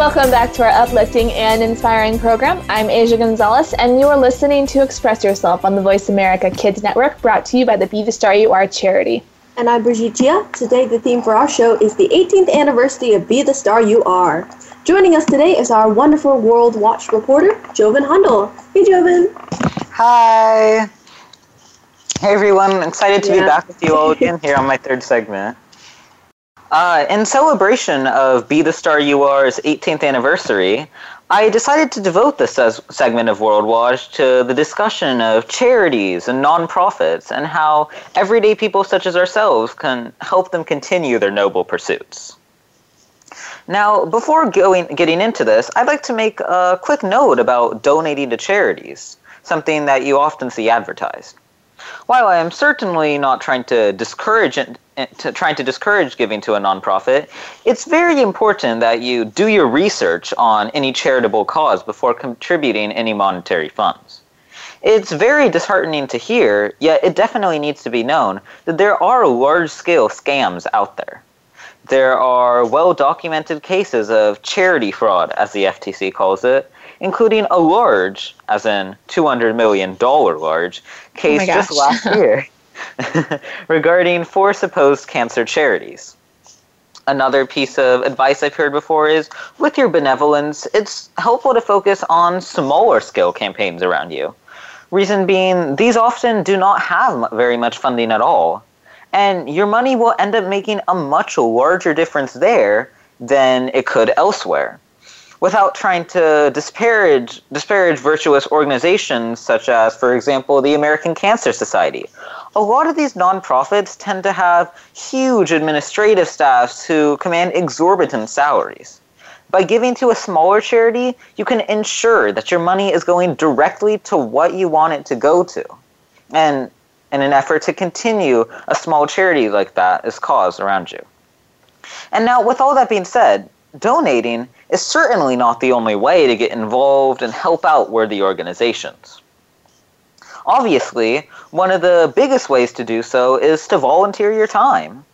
Welcome back to our uplifting and inspiring program. I'm Asia Gonzalez, and you are listening to Express Yourself on the Voice America Kids Network, brought to you by the Be the Star You Are charity. And I'm Brigitte Gia. Today, the theme for our show is the 18th anniversary of Be the Star You Are. Joining us today is our wonderful World Watch reporter, Joven Hundel. Hey, Joven. Hi. Hey, everyone. Excited to yeah. be back with you all again here on my third segment. Uh, in celebration of Be the Star You Are's 18th anniversary, I decided to devote this ses- segment of World Watch to the discussion of charities and nonprofits and how everyday people such as ourselves can help them continue their noble pursuits. Now, before going, getting into this, I'd like to make a quick note about donating to charities, something that you often see advertised. While I am certainly not trying to discourage Eh, to trying to discourage giving to a nonprofit, it's very important that you do your research on any charitable cause before contributing any monetary funds. It's very disheartening to hear, yet it definitely needs to be known that there are large scale scams out there. There are well documented cases of charity fraud, as the FTC calls it, including a large, as in $200 million large, oh case oh just last year regarding four supposed cancer charities. Another piece of advice I've heard before is with your benevolence, it's helpful to focus on smaller scale campaigns around you. Reason being, these often do not have very much funding at all. And your money will end up making a much larger difference there than it could elsewhere without trying to disparage disparage virtuous organizations such as, for example, the American Cancer Society. A lot of these nonprofits tend to have huge administrative staffs who command exorbitant salaries. By giving to a smaller charity, you can ensure that your money is going directly to what you want it to go to. And in an effort to continue a small charity like that is cause around you. And now, with all that being said, donating is certainly not the only way to get involved and help out worthy organizations. Obviously, one of the biggest ways to do so is to volunteer your time.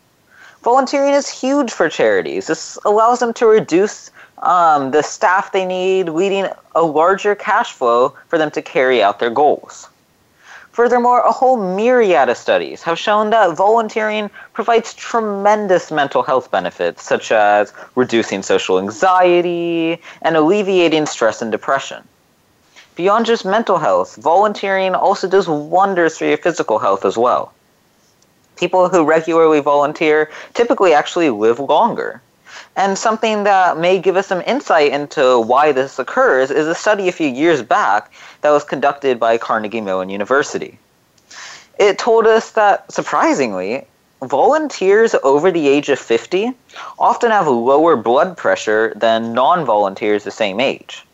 Volunteering is huge for charities. This allows them to reduce um, the staff they need, leading a larger cash flow for them to carry out their goals. Furthermore, a whole myriad of studies have shown that volunteering provides tremendous mental health benefits, such as reducing social anxiety and alleviating stress and depression. Beyond just mental health, volunteering also does wonders for your physical health as well. People who regularly volunteer typically actually live longer. And something that may give us some insight into why this occurs is a study a few years back that was conducted by Carnegie Mellon University. It told us that, surprisingly, volunteers over the age of 50 often have lower blood pressure than non volunteers the same age.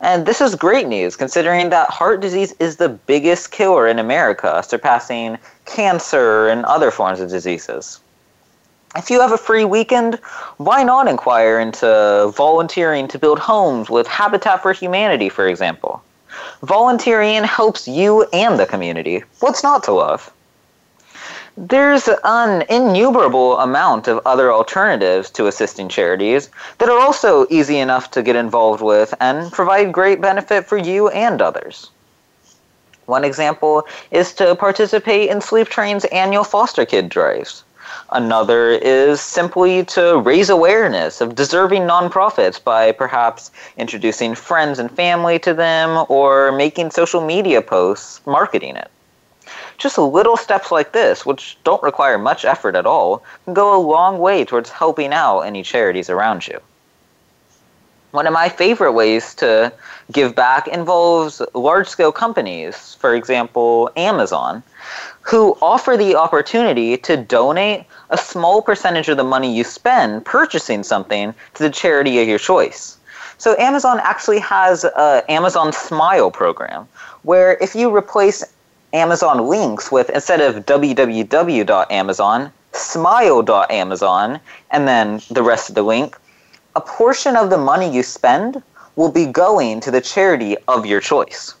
And this is great news considering that heart disease is the biggest killer in America, surpassing cancer and other forms of diseases. If you have a free weekend, why not inquire into volunteering to build homes with Habitat for Humanity, for example? Volunteering helps you and the community. What's not to love? There's an innumerable amount of other alternatives to assisting charities that are also easy enough to get involved with and provide great benefit for you and others. One example is to participate in Sleep Train's annual foster kid drives. Another is simply to raise awareness of deserving nonprofits by perhaps introducing friends and family to them or making social media posts marketing it. Just little steps like this, which don't require much effort at all, can go a long way towards helping out any charities around you. One of my favorite ways to give back involves large scale companies, for example, Amazon, who offer the opportunity to donate a small percentage of the money you spend purchasing something to the charity of your choice. So Amazon actually has a Amazon Smile program where if you replace Amazon links with instead of www.amazon, smile.amazon, and then the rest of the link, a portion of the money you spend will be going to the charity of your choice.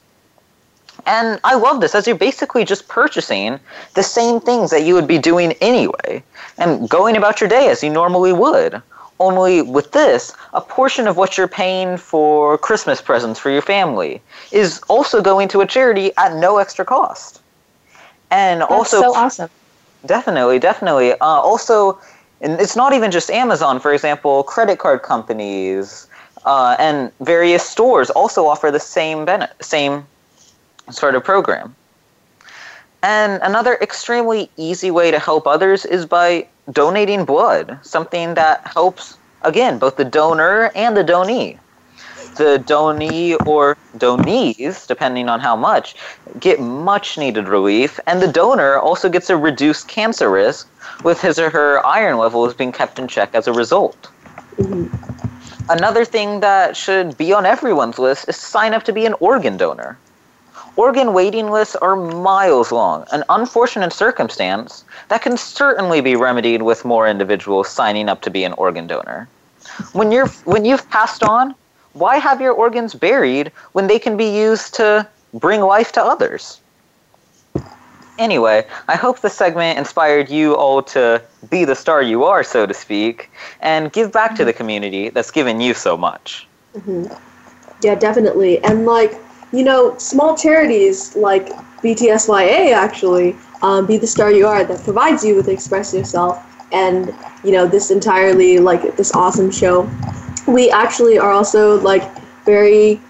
And I love this as you're basically just purchasing the same things that you would be doing anyway and going about your day as you normally would. Only with this, a portion of what you're paying for Christmas presents for your family is also going to a charity at no extra cost. And That's also, so awesome. Definitely, definitely. Uh, also, and it's not even just Amazon. For example, credit card companies uh, and various stores also offer the same bene- same sort of program. And another extremely easy way to help others is by donating blood, something that helps, again, both the donor and the donee. The donee or donees, depending on how much, get much needed relief, and the donor also gets a reduced cancer risk with his or her iron levels being kept in check as a result. Mm-hmm. Another thing that should be on everyone's list is to sign up to be an organ donor. Organ waiting lists are miles long, an unfortunate circumstance that can certainly be remedied with more individuals signing up to be an organ donor. When you're when you've passed on, why have your organs buried when they can be used to bring life to others? Anyway, I hope this segment inspired you all to be the star you are, so to speak, and give back to the community that's given you so much. hmm Yeah, definitely. And like, you know, small charities like BTSYA actually, um, Be the Star You Are, that provides you with Express Yourself and, you know, this entirely, like, this awesome show. We actually are also, like, very,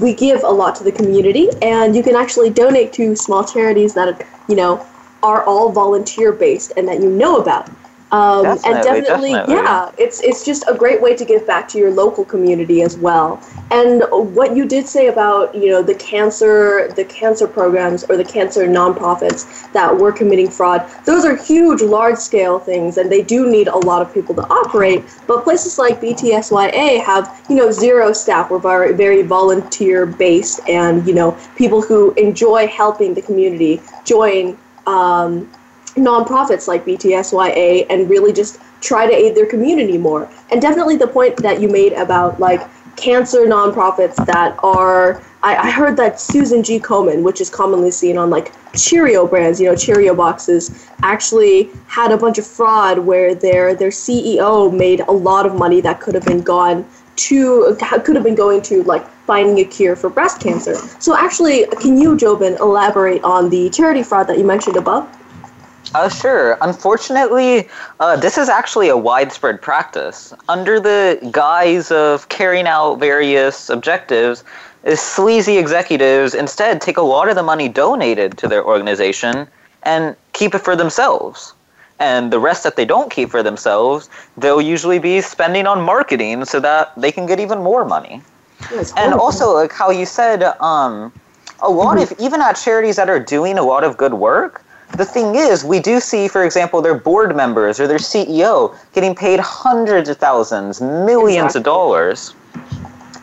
we give a lot to the community, and you can actually donate to small charities that, you know, are all volunteer based and that you know about. Um, and Definitely, definitely, definitely. yeah, it's it's just a great way to give back to your local community as well. And what you did say about you know the cancer the cancer programs or the cancer nonprofits that were committing fraud, those are huge, large scale things, and they do need a lot of people to operate. But places like BTSYA have you know zero staff. We're very very volunteer based, and you know people who enjoy helping the community join. Um, nonprofits like BTSYA and really just try to aid their community more. And definitely the point that you made about like cancer nonprofits that are I, I heard that Susan G. Komen, which is commonly seen on like Cheerio brands, you know, Cheerio boxes, actually had a bunch of fraud where their their CEO made a lot of money that could have been gone to could have been going to like finding a cure for breast cancer. So actually, can you, Joven, elaborate on the charity fraud that you mentioned above? Uh, sure. Unfortunately, uh, this is actually a widespread practice. Under the guise of carrying out various objectives, sleazy executives instead take a lot of the money donated to their organization and keep it for themselves. And the rest that they don't keep for themselves, they'll usually be spending on marketing so that they can get even more money. And also, like how you said, um, a lot of even at charities that are doing a lot of good work, the thing is, we do see, for example, their board members or their CEO getting paid hundreds of thousands, millions of dollars.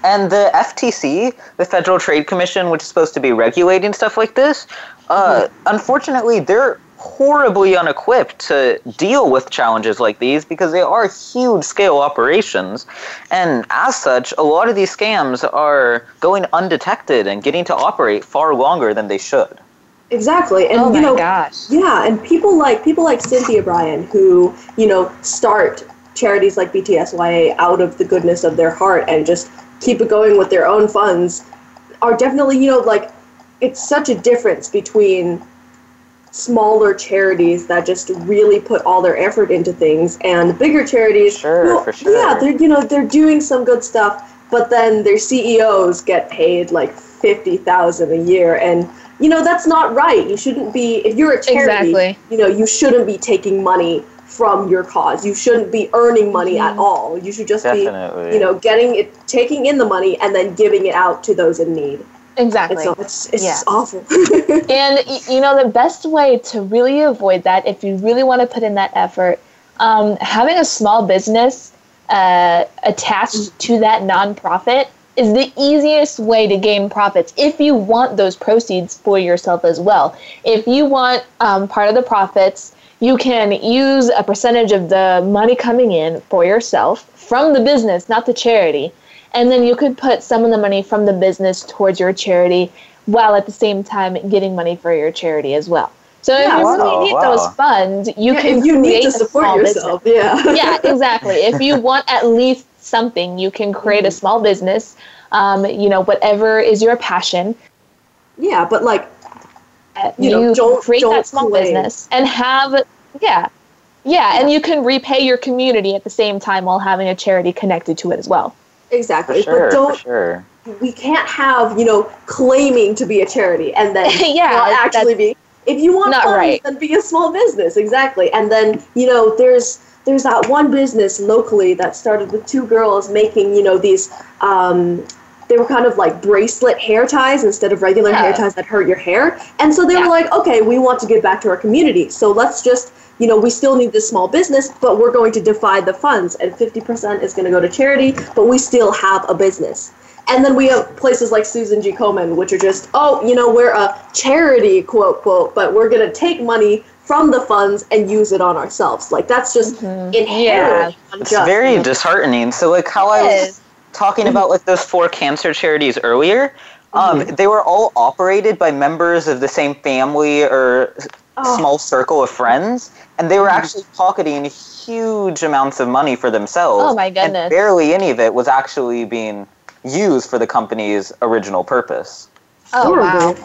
And the FTC, the Federal Trade Commission, which is supposed to be regulating stuff like this, uh, unfortunately, they're horribly unequipped to deal with challenges like these because they are huge scale operations. And as such, a lot of these scams are going undetected and getting to operate far longer than they should. Exactly, and Oh you know, gosh. yeah, and people like people like Cynthia Brian who you know start charities like BTSYA out of the goodness of their heart and just keep it going with their own funds are definitely you know like it's such a difference between smaller charities that just really put all their effort into things and bigger charities Sure, well, for sure. yeah they're you know they're doing some good stuff but then their CEOs get paid like 50,000 a year and you know that's not right you shouldn't be if you're a charity Exactly. you know you shouldn't be taking money from your cause you shouldn't be earning money at all you should just Definitely. be you know getting it taking in the money and then giving it out to those in need Exactly. and it's it's Yeah. awful and you know the best way to really avoid that if you really want to put in that effort um, having a small business uh, attached to that nonprofit is the easiest way to gain profits if you want those proceeds for yourself as well if you want um, part of the profits you can use a percentage of the money coming in for yourself from the business not the charity and then you could put some of the money from the business towards your charity while at the same time getting money for your charity as well. So if you really wow, need wow. those funds, you Yeah, can if you need to support yourself business. yeah yeah, exactly. If you want at least something, you can create a small business. Um, you know, whatever is your passion, yeah but like uh, You you, know, don't- create don't that small claim. business and have yeah. Yeah, and you can repay your community at the same time while having a charity connected to it as well. exactly For sure, but don't sure. we can't have you know claiming to be a charity and then Yeah, not actually be if you want not funds, right. then be a small business exactly and then you know there's there's that one business locally that started with two girls making you know these um they were kind of like bracelet hair ties instead of regular hair ties that hurt your hair and so they Yeah. were like okay we want to give back to our community so let's just you know we still need this small business but we're going to divide the funds and 50% is going to go to charity but we still have a business and then we have places like Susan G. Komen, which are just, oh, you know, we're a charity, quote, quote, but we're going to take money from the funds and use it on ourselves. Like, that's just mm-hmm. inherently Yeah. It's unjust. very disheartening. So, like how I was talking about like those four cancer charities earlier, um, mm-hmm. they were all operated by members of the same family or Oh. small circle of friends, and they were mm-hmm. actually pocketing huge amounts of money for themselves. Oh, my and goodness. barely any of it was actually being used for the company's original purpose. Oh wow.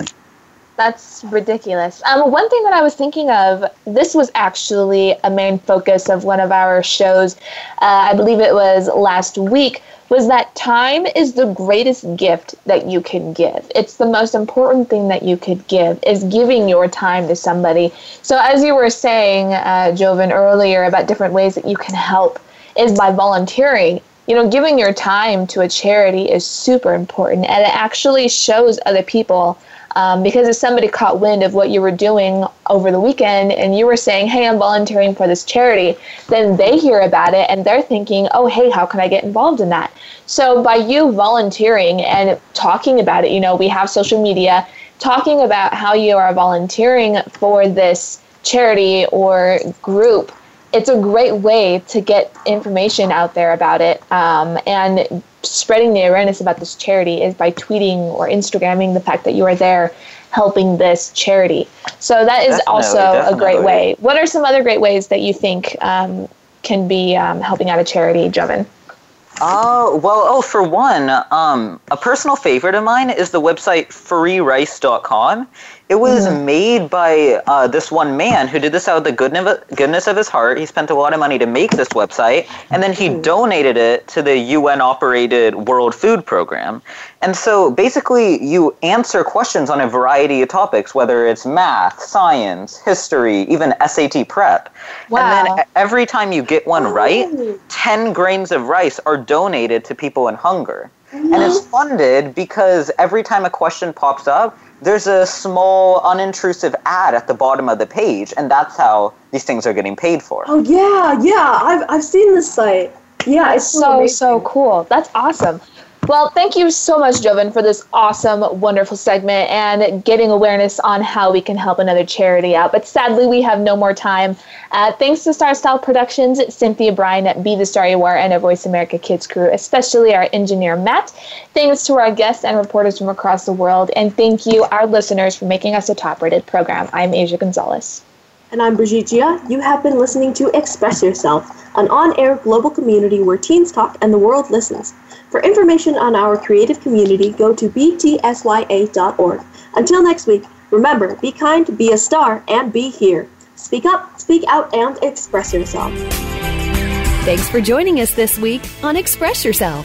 That's ridiculous. Um, one thing that I was thinking of, this was actually a main focus of one of our shows, uh, I believe it was last week, was that time is the greatest gift that you can give. It's the most important thing that you could give, is giving your time to somebody. So, as you were saying, uh, Joven, earlier about different ways that you can help, is by volunteering you know, giving your time to a charity is super important, and it actually shows other people. Um, because if somebody caught wind of what you were doing over the weekend and you were saying, Hey, I'm volunteering for this charity, then they hear about it and they're thinking, Oh, hey, how can I get involved in that? So, by you volunteering and talking about it, you know, we have social media talking about how you are volunteering for this charity or group it's a great way to get information out there about it um, and spreading the awareness about this charity is by tweeting or instagramming the fact that you are there helping this charity. So that is Definitely, also a great way. What are some other great ways that you think um, can be um, helping out a charity joven Oh, well, oh, for one, um, a personal favorite of mine is the website freerice.com. It was made by uh, this one man who did this out of the goodness goodness of his heart. He spent a lot of money to make this website, and then he donated it to the UN operated World Food Program. And so basically, you answer questions on a variety of topics, whether it's math, science, history, even SAT prep. Wow. And then every time you get one right, 10 grains of rice are donated to people in hunger. And it's mm-hmm. funded because every time a question pops up, there's a small, unintrusive ad at the bottom of the page, and that's how these things are getting paid for. Oh, yeah, yeah. I've, I've seen this site. Yeah, it's so, so amazing. so cool that's awesome Well, thank you so much, Joven, for this awesome, wonderful segment and getting awareness on how we can help another charity out. But sadly, we have no more time. Uh, thanks to Star Style Productions, Cynthia Brian at Be the Star You Are, and our Voice America Kids crew, especially our engineer, Matt. Thanks to our guests and reporters from across the world. And thank you, our listeners, for making us a top rated program. I'm Asia Gonzalez. And I'm Brigitte Gia. You have been listening to Express Yourself, an on air global community where teens talk and the world listens. For information on our creative community, go to btsya.org. Until next week, remember be kind, be a star, and be here. Speak up, speak out, and express yourself. Thanks for joining us this week on Express Yourself,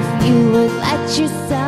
if you would let yourself